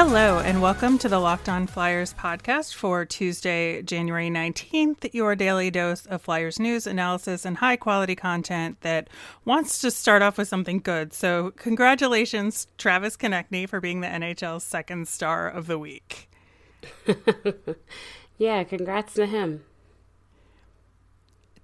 Hello, and welcome to the Locked On Flyers podcast for Tuesday, January 19th, your daily dose of Flyers news, analysis, and high quality content that wants to start off with something good. So, congratulations, Travis Konecny, for being the NHL's second star of the week. yeah, congrats to him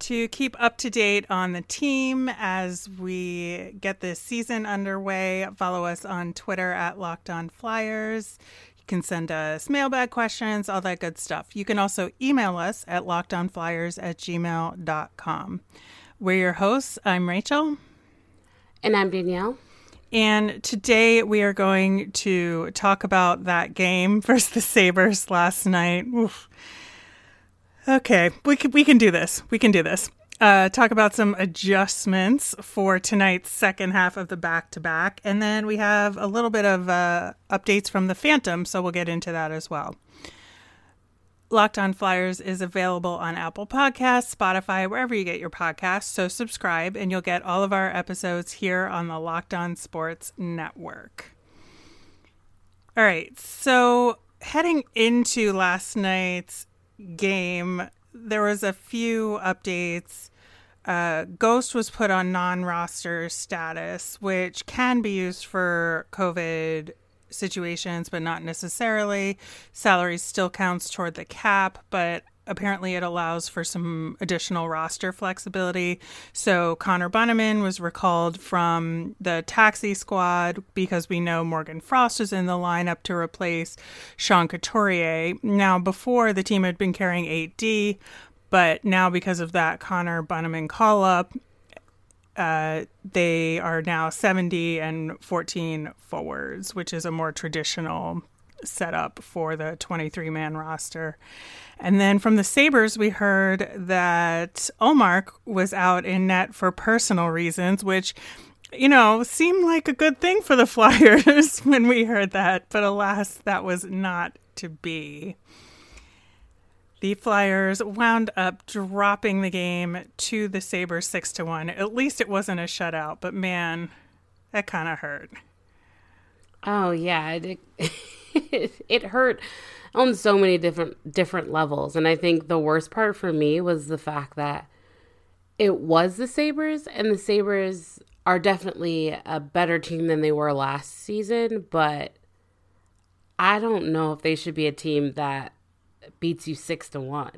to keep up to date on the team as we get this season underway, follow us on Twitter at Locked On Flyers. You can send us mailbag questions, all that good stuff. You can also email us at lockedonflyers at gmail.com. We're your hosts. I'm Rachel. And I'm Danielle. And today we are going to talk about that game versus the Sabres last night. Oof Okay, we can we can do this. We can do this. Uh, talk about some adjustments for tonight's second half of the back to back, and then we have a little bit of uh, updates from the Phantom, so we'll get into that as well. Locked On Flyers is available on Apple Podcasts, Spotify, wherever you get your podcasts. So subscribe, and you'll get all of our episodes here on the Locked On Sports Network. All right, so heading into last night's game, there was a few updates. Uh, Ghost was put on non-roster status, which can be used for COVID situations, but not necessarily. Salary still counts toward the cap, but apparently it allows for some additional roster flexibility. So Connor Bunnaman was recalled from the taxi squad because we know Morgan Frost is in the lineup to replace Sean Couturier. Now, before the team had been carrying 8D, but now because of that Connor Bunnaman call up, uh, they are now 70 and 14 forwards, which is a more traditional setup for the 23 man roster. And then from the Sabres, we heard that Ullmark was out in net for personal reasons, which, you know, seemed like a good thing for the Flyers when we heard that. But alas, that was not to be. The Flyers wound up dropping the game to the Sabres 6 to 1. At least it wasn't a shutout, but man, that kind of hurt. Oh, yeah. It, it, it hurt on so many different different levels. And I think the worst part for me was the fact that it was the Sabres and the Sabres are definitely a better team than they were last season, but I don't know if they should be a team that beats you 6 to 1.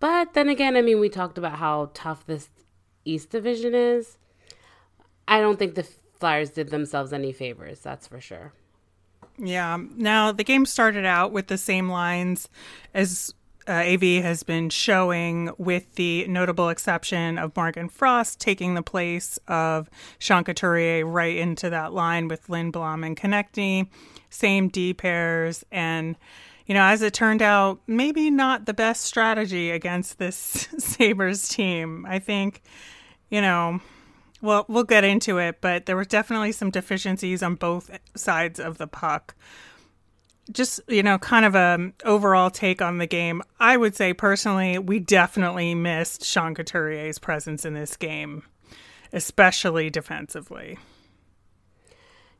But then again, I mean, we talked about how tough this East Division is. I don't think the Flyers did themselves any favors, that's for sure. Yeah. Now, the game started out with the same lines as uh, AV has been showing, with the notable exception of Morgan Frost taking the place of Sean Couturier right into that line with Lindblom and Konecny. Same D pairs. And, you know, as it turned out, maybe not the best strategy against this Sabres team. I think, you know, well, we'll get into it, but there were definitely some deficiencies on both sides of the puck. Just, you know, kind of a um, overall take on the game. I would say personally, we definitely missed Sean Couturier's presence in this game, especially defensively.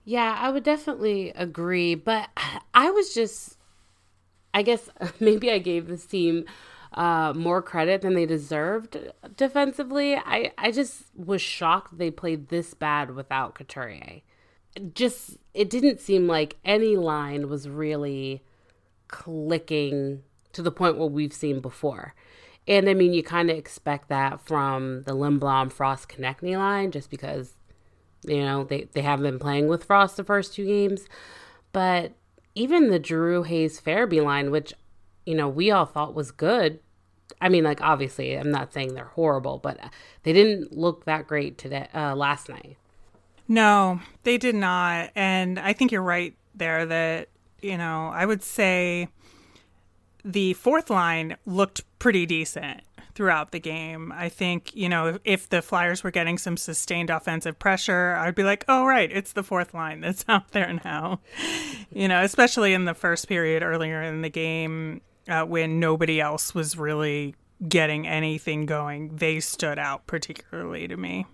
Yeah, I would definitely agree, but I was just I guess maybe I gave this team uh, more credit than they deserved defensively. I, I just was shocked they played this bad without Couturier. Just, it didn't seem like any line was really clicking to the point what we've seen before. And I mean, you kind of expect that from the Lindblom Frost Konecny line just because, you know, they, they haven't been playing with Frost the first two games. But even the Giroux Hayes Farabee line, which you know, we all thought was good. I mean, like obviously, I'm not saying they're horrible, but they didn't look that great today uh, last night. No, they did not, and I think you're right there. That you know, I would say the fourth line looked pretty decent throughout the game. I think, you know, if, if, the Flyers were getting some sustained offensive pressure, I'd be like, oh, right, it's the fourth line that's out there now. you know, especially in the first period earlier in the game uh, when nobody else was really getting anything going, they stood out particularly to me.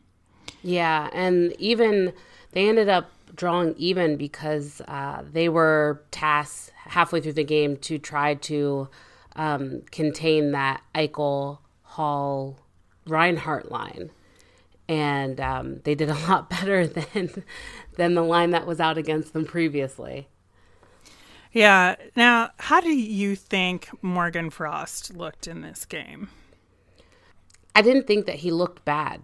Yeah. And even they ended up drawing even because uh, they were tasked halfway through the game to try to um, contain that Eichel Hall Reinhart line. And um, they did a lot better than than the line that was out against them previously. Yeah. Now, how do you think Morgan Frost looked in this game? I didn't think that he looked bad.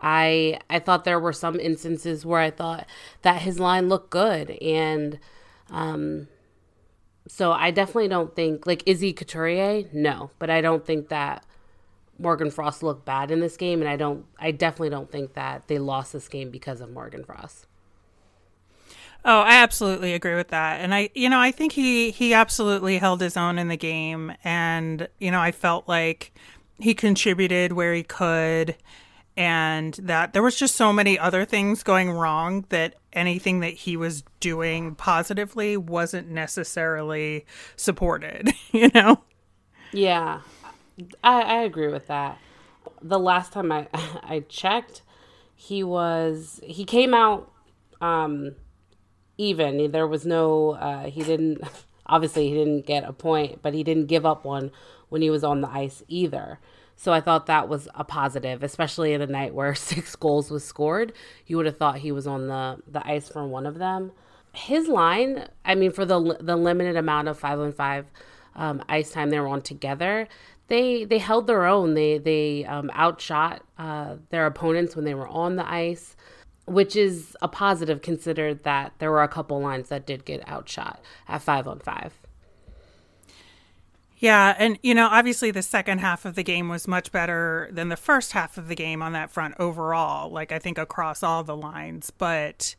I I thought there were some instances where I thought that his line looked good and um so I definitely don't think like is he Couturier? No, but I don't think that Morgan Frost looked bad in this game and I don't I definitely don't think that they lost this game because of Morgan Frost. Oh, I absolutely agree with that. And I you know, I think he he absolutely held his own in the game. And you know, I felt like he contributed where he could. And that there was just so many other things going wrong that anything that he was doing positively wasn't necessarily supported you know? Yeah. I, I agree with that. The last time i i checked he was he came out um even there was no uh he didn't obviously he didn't get a point but he didn't give up one when he was on the ice either so I thought that was a positive, especially in a night where six goals was scored. You would have thought he was on the, the ice for one of them. His line, I mean, for the the limited amount of five on five um, ice time they were on together, they they held their own. They they um, outshot uh, their opponents when they were on the ice, which is a positive considered that there were a couple lines that did get outshot at five on five. Yeah, and you know, obviously the second half of the game was much better than the first half of the game on that front overall, like I think across all the lines, but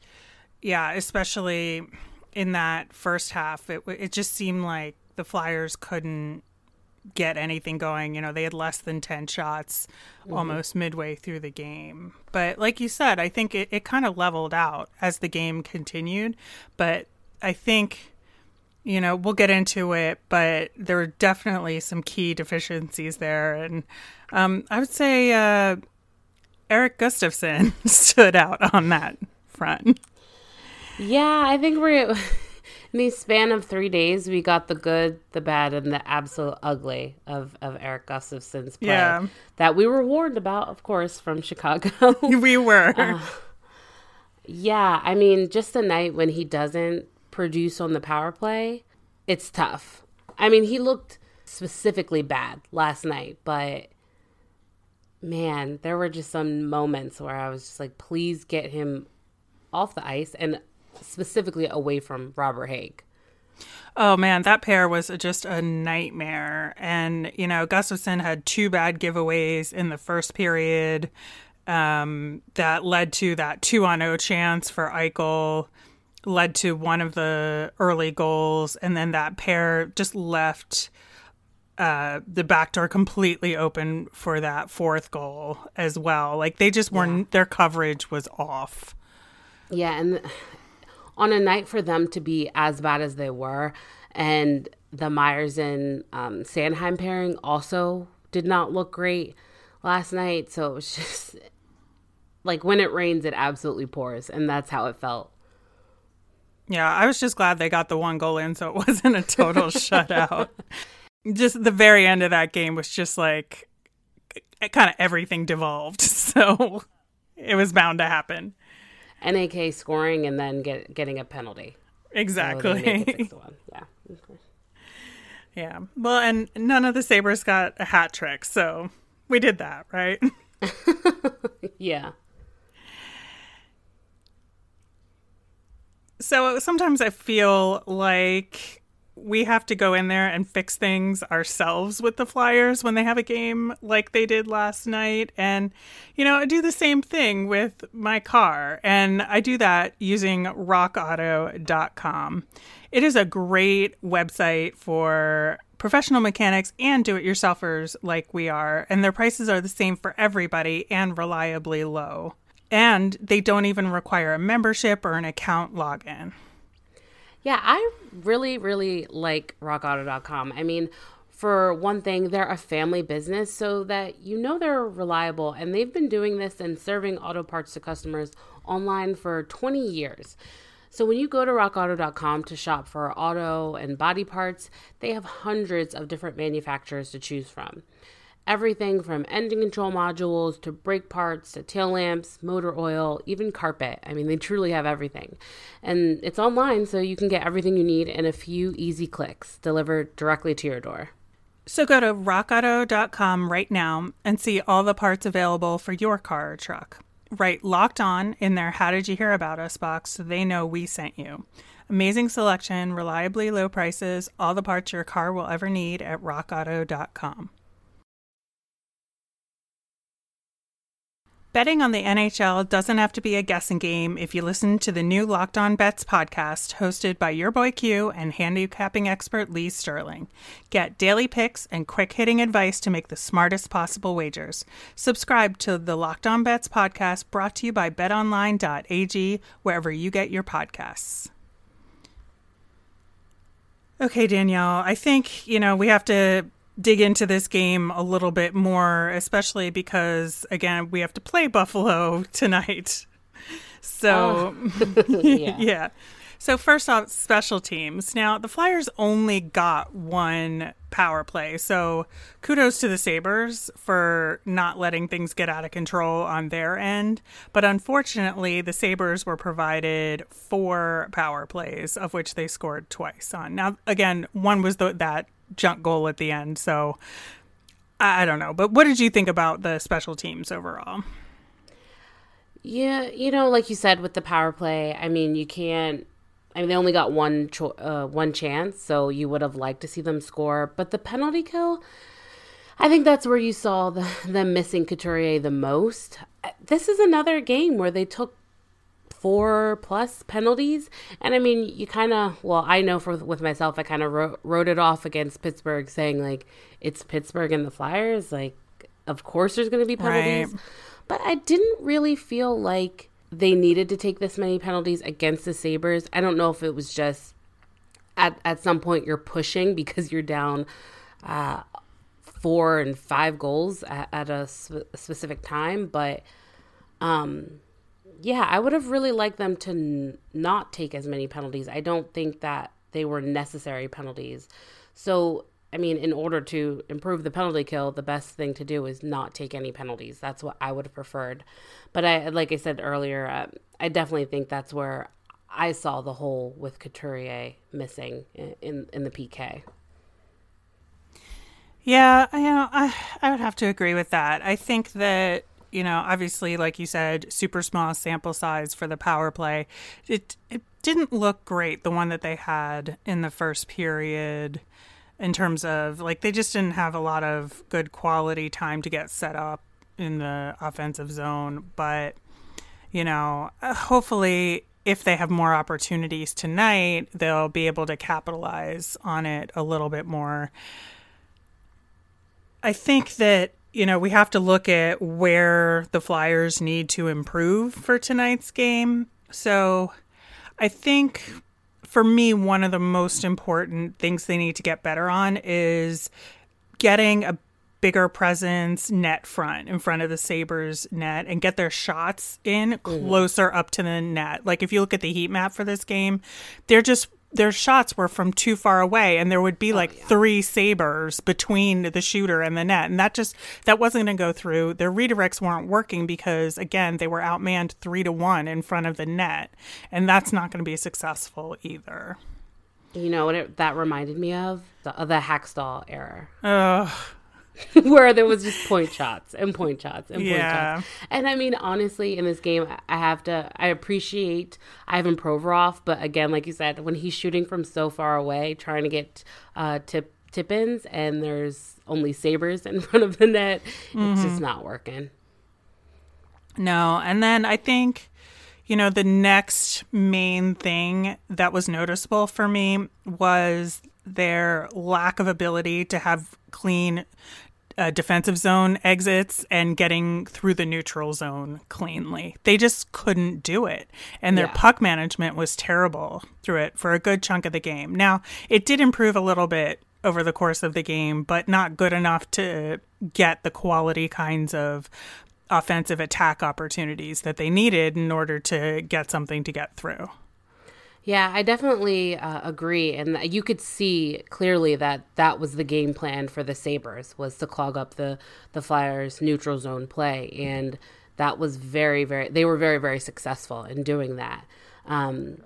yeah, especially in that first half, it it just seemed like the Flyers couldn't get anything going. You know, they had less than 10 shots mm-hmm. almost midway through the game. But like you said, I think it, it kind of leveled out as the game continued. But I think you know, we'll get into it, but there were definitely some key deficiencies there. And um, I would say uh, Erik Gustafsson stood out on that front. Yeah, I think we're in the span of three days, we got the good, the bad, and the absolute ugly of, of Erik Gustafsson's play. Yeah. That we were warned about, of course, from Chicago. we were. Uh, yeah, I mean, just a night when he doesn't produce on the power play, it's tough. I mean, he looked specifically bad last night, but man, there were just some moments where I was just like, please get him off the ice and specifically away from Robert Hagg. Oh man, that pair was just a nightmare. And, you know, Gustafsson had two bad giveaways in the first period um, that led to that 2 on 0 chance for Eichel led to one of the early goals, and then that pair just left uh, the back door completely open for that fourth goal as well. Like they just weren't, yeah. their coverage was off. Yeah, and on a night for them to be as bad as they were, and the Myers and um, Sanheim pairing also did not look great last night. So it was just like when it rains, it absolutely pours, and that's how it felt yeah, I was just glad they got the one goal in so it wasn't a total shutout. Just the very end of that game was just like kind of everything devolved. So it was bound to happen. NAK scoring and then get, getting a penalty. Exactly. So yeah. Yeah. Well, and none of the Sabres got a hat trick, so we did that, right? yeah. So sometimes I feel like we have to go in there and fix things ourselves with the Flyers when they have a game like they did last night. And, you know, I do the same thing with my car. And I do that using rockauto.com. It is a great website for professional mechanics and do it yourselfers like we are, and their prices are the same for everybody and reliably low. And they don't even require a membership or an account login. Yeah, I really, really like rockauto.com. I mean, for one thing, they're a family business so that you know they're reliable and they've been doing this and serving auto parts to customers online for 20 years. So when you go to rockauto.com to shop for auto and body parts, they have hundreds of different manufacturers to choose from. Everything from engine control modules to brake parts to tail lamps, motor oil, even carpet. I mean, they truly have everything. And it's online, so you can get everything you need in a few easy clicks delivered directly to your door. So go to rockauto.com right now and see all the parts available for your car or truck. Write locked on in their How Did You Hear About Us box so they know we sent you. Amazing selection, reliably low prices, all the parts your car will ever need at rockauto.com. Betting on the NHL doesn't have to be a guessing game if you listen to the new Locked On Bets podcast hosted by your boy Q and handicapping expert Lee Sterling. Get daily picks and quick hitting advice to make the smartest possible wagers. Subscribe to the Locked On Bets podcast brought to you by betonline.ag, wherever you get your podcasts. Okay, Danielle, I think, you know, we have to dig into this game a little bit more, especially because, again, we have to play Buffalo tonight. So, oh. yeah. yeah. So, first off, special teams. Now, the Flyers only got one power play. So, kudos to the Sabres for not letting things get out of control on their end. But unfortunately, the Sabres were provided four power plays, of which they scored twice on. Now, again, one was the, that junk goal at the end. So I, I don't know. But what did you think about the special teams overall? Yeah, you know, like you said with the power play, I mean, you can't. I mean, they only got one cho- uh, one chance, so you would have liked to see them score. But the penalty kill, I think that's where you saw the, them missing Couturier the most. This is another game where they took four plus penalties. And I mean, you kind of, well, I know for with myself, I kind of wrote, wrote it off against Pittsburgh, saying like it's Pittsburgh and the Flyers. Like, of course, there's going to be penalties. Right. But I didn't really feel like they needed to take this many penalties against the Sabres. I don't know if it was just at, at some point you're pushing because you're down uh, four and five goals at, at a sp- specific time. But um, yeah, I would have really liked them to n- not take as many penalties. I don't think that they were necessary penalties. So, I mean, in order to improve the penalty kill, the best thing to do is not take any penalties. That's what I would have preferred. But I, like I said earlier, uh, I definitely think that's where I saw the hole with Couturier missing in in, in the PK. Yeah, you know, I I would have to agree with that. I think that you know, obviously, like you said, super small sample size for the power play. It it didn't look great, the one that they had in the first period, in terms of like they just didn't have a lot of good quality time to get set up in the offensive zone. But you know, uh, hopefully, if they have more opportunities tonight, they'll be able to capitalize on it a little bit more. I think that you know, we have to look at where the Flyers need to improve for tonight's game. So I think for me, one of the most important things they need to get better on is getting a bigger presence net front in front of the Sabres net and get their shots in closer mm. up to the net. Like if you look at the heat map for this game, they're just their shots were from too far away and there would be oh, like yeah. three sabres between the shooter and the net and that just that wasn't going to go through their redirects weren't working because again they were outmanned three to one in front of the net and that's not going to be successful either you know what it, that reminded me of the, the Hakstol era Ugh. where there was just point shots and point shots and point yeah. shots. And I mean, honestly, in this game, I have to, I appreciate Ivan Provorov, but again, like you said, when he's shooting from so far away, trying to get uh, tip tip ins, and there's only sabres in front of the net, mm-hmm. it's just mm-hmm. not working. No, and then I think, you know, the next main thing that was noticeable for me was their lack of ability to have clean uh, defensive zone exits and getting through the neutral zone cleanly. They just couldn't do it. And their Yeah. puck management was terrible through it for a good chunk of the game. Now, it did improve a little bit over the course of the game, but not good enough to get the quality kinds of offensive attack opportunities that they needed in order to get something to get through. Yeah, I definitely uh, agree, and you could see clearly that that was the game plan for the Sabres was to clog up the the Flyers' neutral zone play, and that was very, very. They were very, very successful in doing that. Um,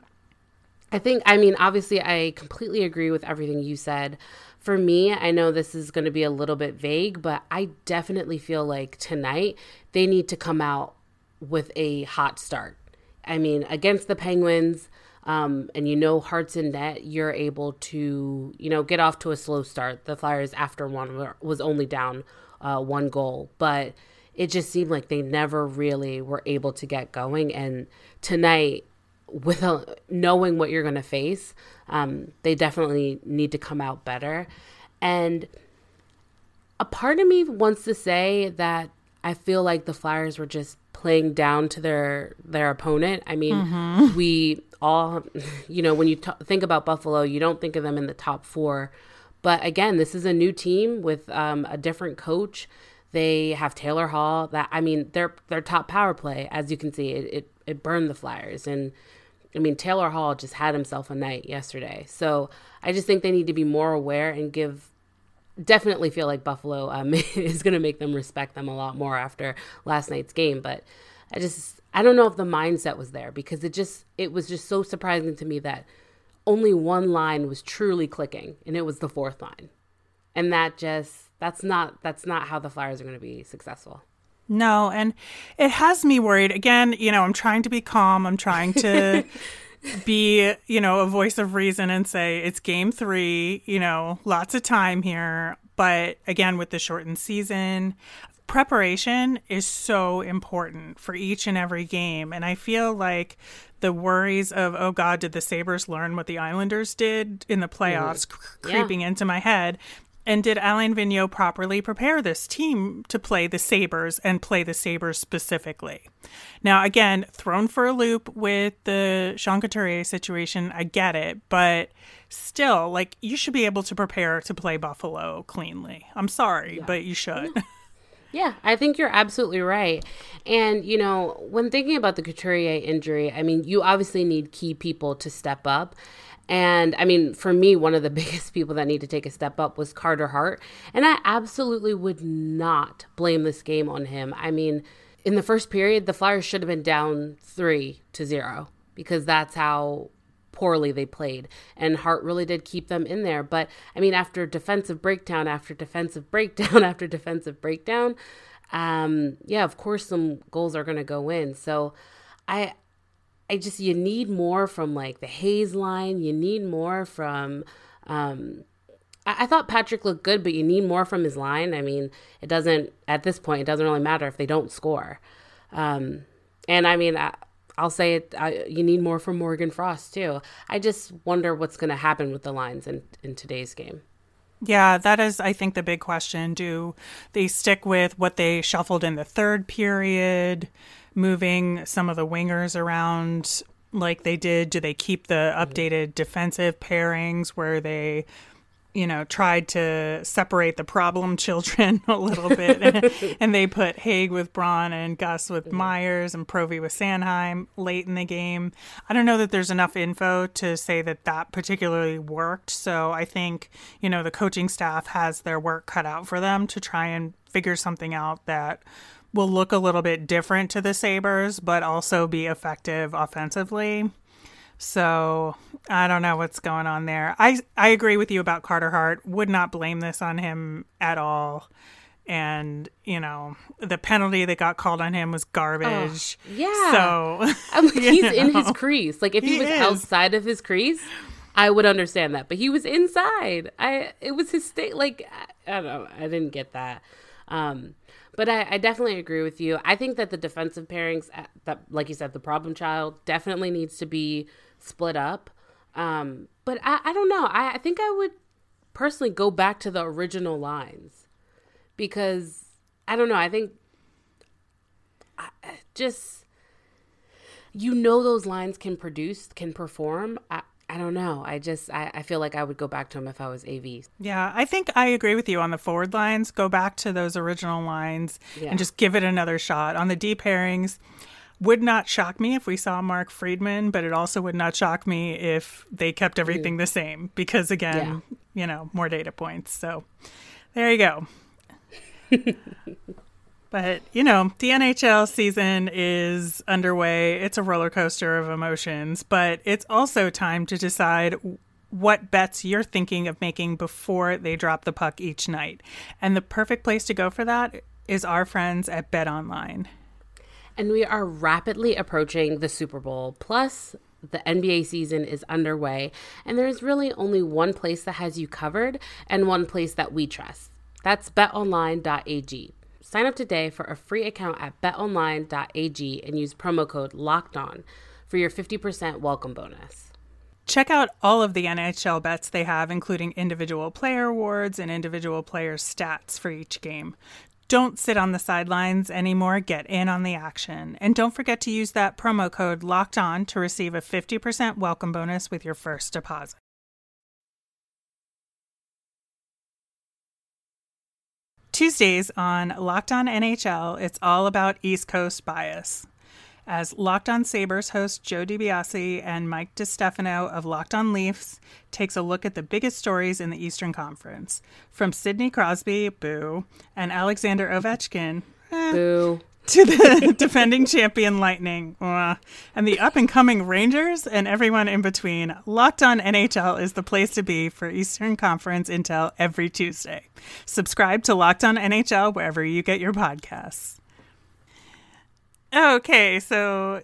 I think, I mean, obviously, I completely agree with everything you said. For me, I know this is going to be a little bit vague, but I definitely feel like tonight they need to come out with a hot start. I mean, against the Penguins, um, and you know Hart's in net, you're able to, you know, get off to a slow start. The Flyers, after one, was only down uh, one goal, but it just seemed like they never really were able to get going. And tonight, with a, knowing what you're going to face, um, they definitely need to come out better. And a part of me wants to say that I feel like the Flyers were just playing down to their their opponent. I mean, we all, you know, when you t- think about Buffalo, you don't think of them in the top four. But again, this is a new team with um, a different coach. They have Taylor Hall. That I mean, their their top power play, as you can see, it it, it burned the Flyers. And I mean, Taylor Hall just had himself a night yesterday. So I just think they need to be more aware and give definitely feel like Buffalo um, is going to make them respect them a lot more after last night's game. But I just I don't know if the mindset was there because it just it was just so surprising to me that only one line was truly clicking, and it was the fourth line, and that just that's not that's not how the Flyers are going to be successful. No, and it has me worried. Again, you know, I'm trying to be calm. I'm trying to be, you know, a voice of reason and say it's game three, you know, lots of time here. But again, with the shortened season, preparation is so important for each and every game. And I feel like the worries of, oh God, did the Sabres learn what the Islanders did in the playoffs cr- Yeah. creeping into my head? And did Alain Vigneault properly prepare this team to play the Sabres and play the Sabres specifically? Now, again, thrown for a loop with the Sean Couturier situation, I get it, but still, like, you should be able to prepare to play Buffalo cleanly. I'm sorry, but you should. Yeah, I think you're absolutely right. And, you know, when thinking about the Couturier injury, I mean, you obviously need key people to step up. And I mean, for me, one of the biggest people that need to take a step up was Carter Hart. And I absolutely would not blame this game on him. I mean, in the first period, the Flyers should have been down three to zero because that's how poorly they played. And Hart really did keep them in there. But I mean, after defensive breakdown after defensive breakdown after defensive breakdown, um, yeah, of course some goals are going to go in. So I, I just you need more from like the Hayes line. You need more from. Um, I, I thought Patrick looked good, but you need more from his line. I mean, it doesn't at this point. It doesn't really matter if they don't score. Um, and I mean, I, I'll say it. I, you need more from Morgan Frost too. I just wonder what's going to happen with the lines in in today's game. Yeah, that is, I think, the big question. Do they stick with what they shuffled in the third period, moving some of the wingers around like they did? Do they keep the updated defensive pairings where they, you know, tried to separate the problem children a little bit and they put Hagg with Braun and Gus with Myers and Provy with Sanheim late in the game? I don't know that there's enough info to say that that particularly worked. So I think, you know, the coaching staff has their work cut out for them to try and figure something out that will look a little bit different to the Sabres, but also be effective offensively. So I don't know what's going on there. I I agree with you about Carter Hart. Would not blame this on him at all. And you know the penalty that got called on him was garbage. yeah. So like, you he's in his crease. Like if he, He was is. outside of his crease, I would understand that. But he was inside. I it was his state. Like I, I don't know. I didn't get that. Um, but I, I definitely agree with you. I think that the defensive pairings, uh, that like you said, the problem child definitely needs to be split up. Um, but I, I don't know. I, I think I would personally go back to the original lines because I don't know. I think I, just you know those lines can produce, can perform. I, I don't know. I just I, I feel like I would go back to them if I was AV. Yeah, I think I agree with you on the forward lines. Go back to those original lines Yeah. and just give it another shot. On the deep pairings, would not shock me if we saw Mark Friedman, but it also would not shock me if they kept mm-hmm. everything the same because again, you know, more data points. So there you go. But, you know, the NHL season is underway. It's a roller coaster of emotions, but it's also time to decide what bets you're thinking of making before they drop the puck each night. And the perfect place to go for that is our friends at Bet Online. And we are rapidly approaching the Super Bowl. Plus, the NBA season is underway, and there's really only one place that has you covered and one place that we trust. That's betonline.ag. Sign up today for a free account at betonline.ag and use promo code LOCKED ON for your 50% welcome bonus. Check out all of the NHL bets they have, including individual player awards and individual player stats for each game. Don't sit on the sidelines anymore. Get in on the action. And don't forget to use that promo code locked on to receive a 50% welcome bonus with your first deposit. Tuesdays on Locked On NHL, it's all about East Coast bias. As Locked On Sabres host Joe DiBiase and Mike DiStefano of Locked On Leafs takes a look at the biggest stories in the Eastern Conference. From Sidney Crosby, boo, and Alexander Ovechkin, eh, Boo. To the defending champion Lightning, and the up and coming Rangers and everyone in between. Locked on NHL is the place to be for Eastern Conference intel every Tuesday. Subscribe to Locked on NHL wherever you get your podcasts. Okay, so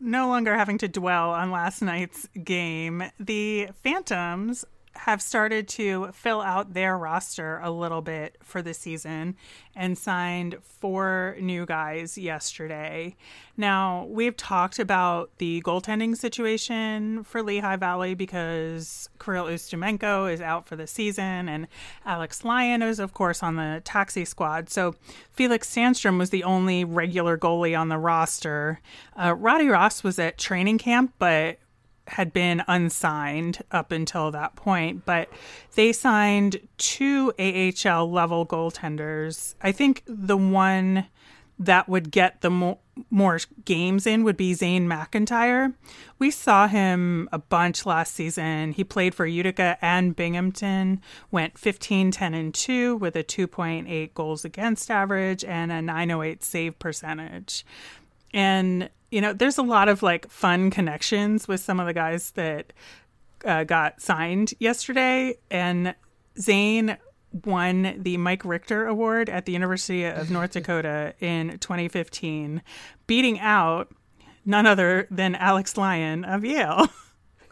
no longer having to dwell on last night's game, the Phantoms have started to fill out their roster a little bit for the season and signed four new guys yesterday. Now, we've talked about the goaltending situation for Lehigh Valley because Kirill Ustimenko is out for the season and Alex Lyon is, of course, on the taxi squad. So Felix Sandstrom was the only regular goalie on the roster. Uh, Roddy Ross was at training camp, but had been unsigned up until that point, but they signed two AHL level goaltenders. I think the one that would get the mo- more games in would be Zane McIntyre. We saw him a bunch last season. He played for Utica and Binghamton, went 15 10 and 2 with a 2.8 goals against average and a 908 save percentage. And you know, there's a lot of like fun connections with some of the guys that uh, got signed yesterday. And Zane won the Mike Richter Award at the University of North Dakota in 2015, beating out none other than Alex Lyon of Yale.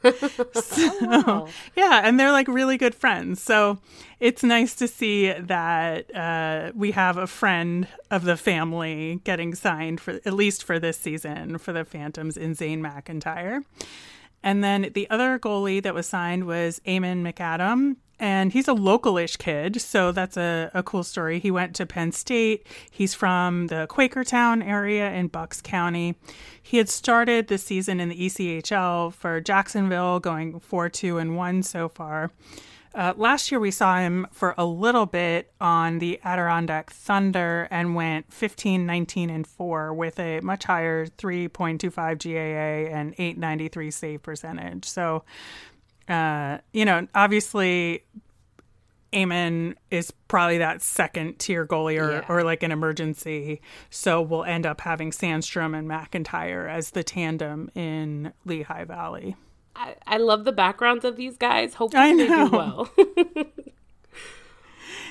so, yeah, and they're like really good friends. So it's nice to see that uh, we have a friend of the family getting signed for at least for this season for the Phantoms in Zane McIntyre. And then the other goalie that was signed was Eamon McAdam. And he's a localish kid, so that's a, a cool story. He went to Penn State. He's from the Quakertown area in Bucks County. He had started the season in the ECHL for Jacksonville, going 4 2 and 1 so far. Uh, last year, we saw him for a little bit on the Adirondack Thunder and went 15, 19, and 4 with a much higher 3.25 GAA and 893 save percentage. So, uh, you know, obviously, Eamon is probably that second tier goalie or, Yeah. or like an emergency. So we'll end up having Sandstrom and McIntyre as the tandem in Lehigh Valley. I, I love the backgrounds of these guys. Hopefully they do well.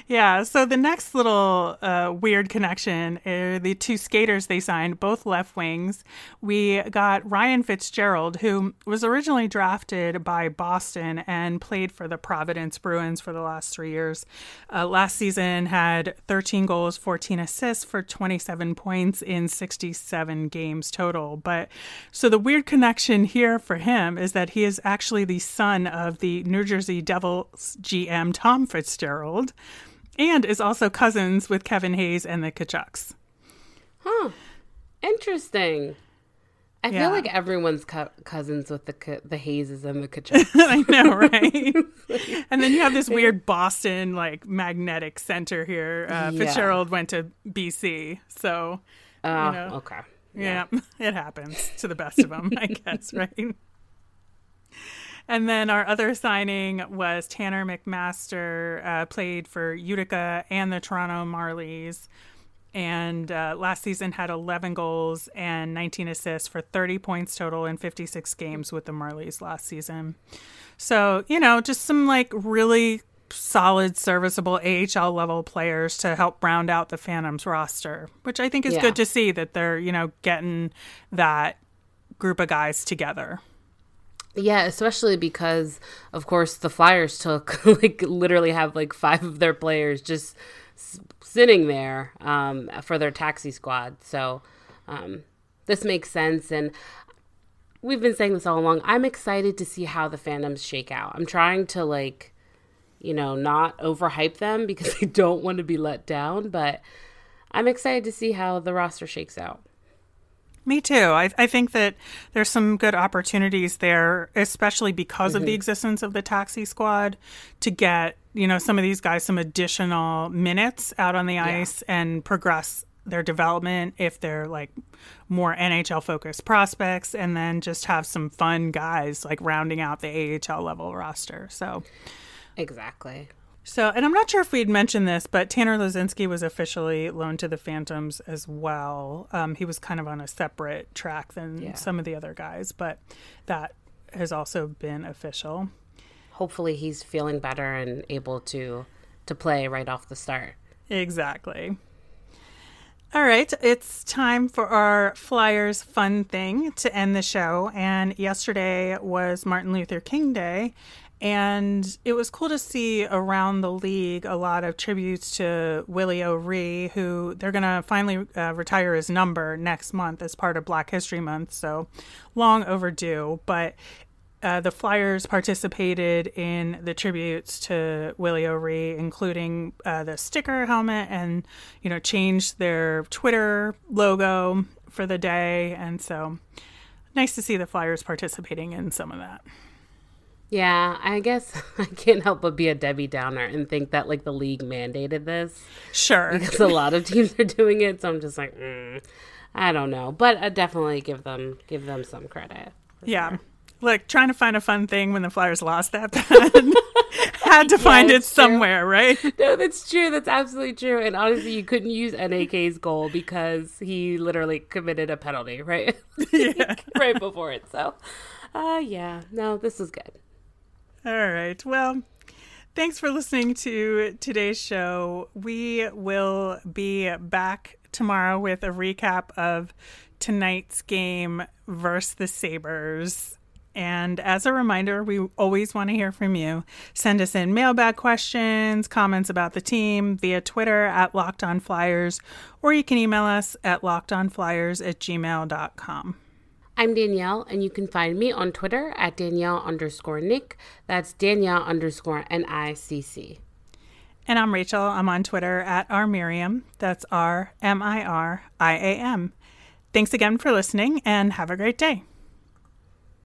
Yeah. So the next little uh, weird connection are the two skaters they signed, both left wings. We got Ryan Fitzgerald, who was originally drafted by Boston and played for the Providence Bruins for the last three years. Uh, last season had 13 goals, 14 assists for 27 points in 67 games total. But so the weird connection here for him is that he is actually the son of the New Jersey Devils GM Tom Fitzgerald and is also cousins with Kevin Hayes and the Tkachuks. Huh. Interesting. I Yeah. feel like everyone's co- cousins with the the Hazes and the Tkachuks. I know, right? and then you have this weird Boston like magnetic center here. Uh, Yeah. Fitzgerald went to BC, so Oh, know. okay. yeah, it happens to the best of them, I guess, right? And then our other signing was Tanner McMaster, uh, played for Utica and the Toronto Marlies. And uh, last season had 11 goals and 19 assists for 30 points total in 56 games with the Marlies last season. So, you know, just some like really solid, serviceable AHL level players to help round out the Phantoms roster, which I think is Yeah. good to see that they're, you know, getting that group of guys together. Yeah, especially because, of course, the Flyers took like literally have like five of their players just sitting there um, for their taxi squad. So um, this makes sense, and we've been saying this all along. I'm excited to see how the Phantoms shake out. I'm trying to like, you know, not overhype them because I don't want to be let down, but I'm excited to see how the roster shakes out. Me too. I, I think that there's some good opportunities there, especially because of the mm-hmm. existence of the taxi squad, to get you know some of these guys some additional minutes out on the ice and progress their development if they're like more NHL focused prospects, and then just have some fun guys like rounding out the AHL level roster. So. Exactly. So, and I'm not sure if we'd mentioned this, but Tanner Laczynski was officially loaned to the Phantoms as well. Um, he was kind of on a separate track than Yeah. some of the other guys, but that has also been official. Hopefully, he's feeling better and able to to play right off the start. Exactly. All right, it's time for our Flyers fun thing to end the show. And yesterday was Martin Luther King Day. And it was cool to see around the league a lot of tributes to Willie O'Ree, who they're going to finally uh, retire his number next month as part of Black History Month. So long overdue. But uh, the Flyers participated in the tributes to Willie O'Ree, including uh, the sticker helmet, and you know changed their Twitter logo for the day, and so nice to see the Flyers participating in some of that. Yeah, I guess I can't help but be a Debbie Downer and think that like the league mandated this Sure, because a lot of teams are doing it. So I'm just like, mm, I don't know, but I definitely give them give them some credit. yeah. sure. Look, trying to find a fun thing when the Flyers lost that bad, had to find it it's true. somewhere, right? No, that's true. That's absolutely true. And honestly, you couldn't use NAK's goal because he literally committed a penalty, right? right before it. So, uh, yeah, no, this is good. All right. Well, thanks for listening to today's show. We will be back tomorrow with a recap of tonight's game versus the Sabres. And as a reminder, we always want to hear from you. Send us in mailbag questions, comments about the team via Twitter at Locked On Flyers, or you can email us at lockedonflyers at gmail.com. I'm Danielle, and you can find me on Twitter at Danielle underscore Nick. That's Danielle underscore N I C C. And I'm Rachel. I'm on Twitter at rmiriam. That's R M I R I A M. Thanks again for listening and have a great day.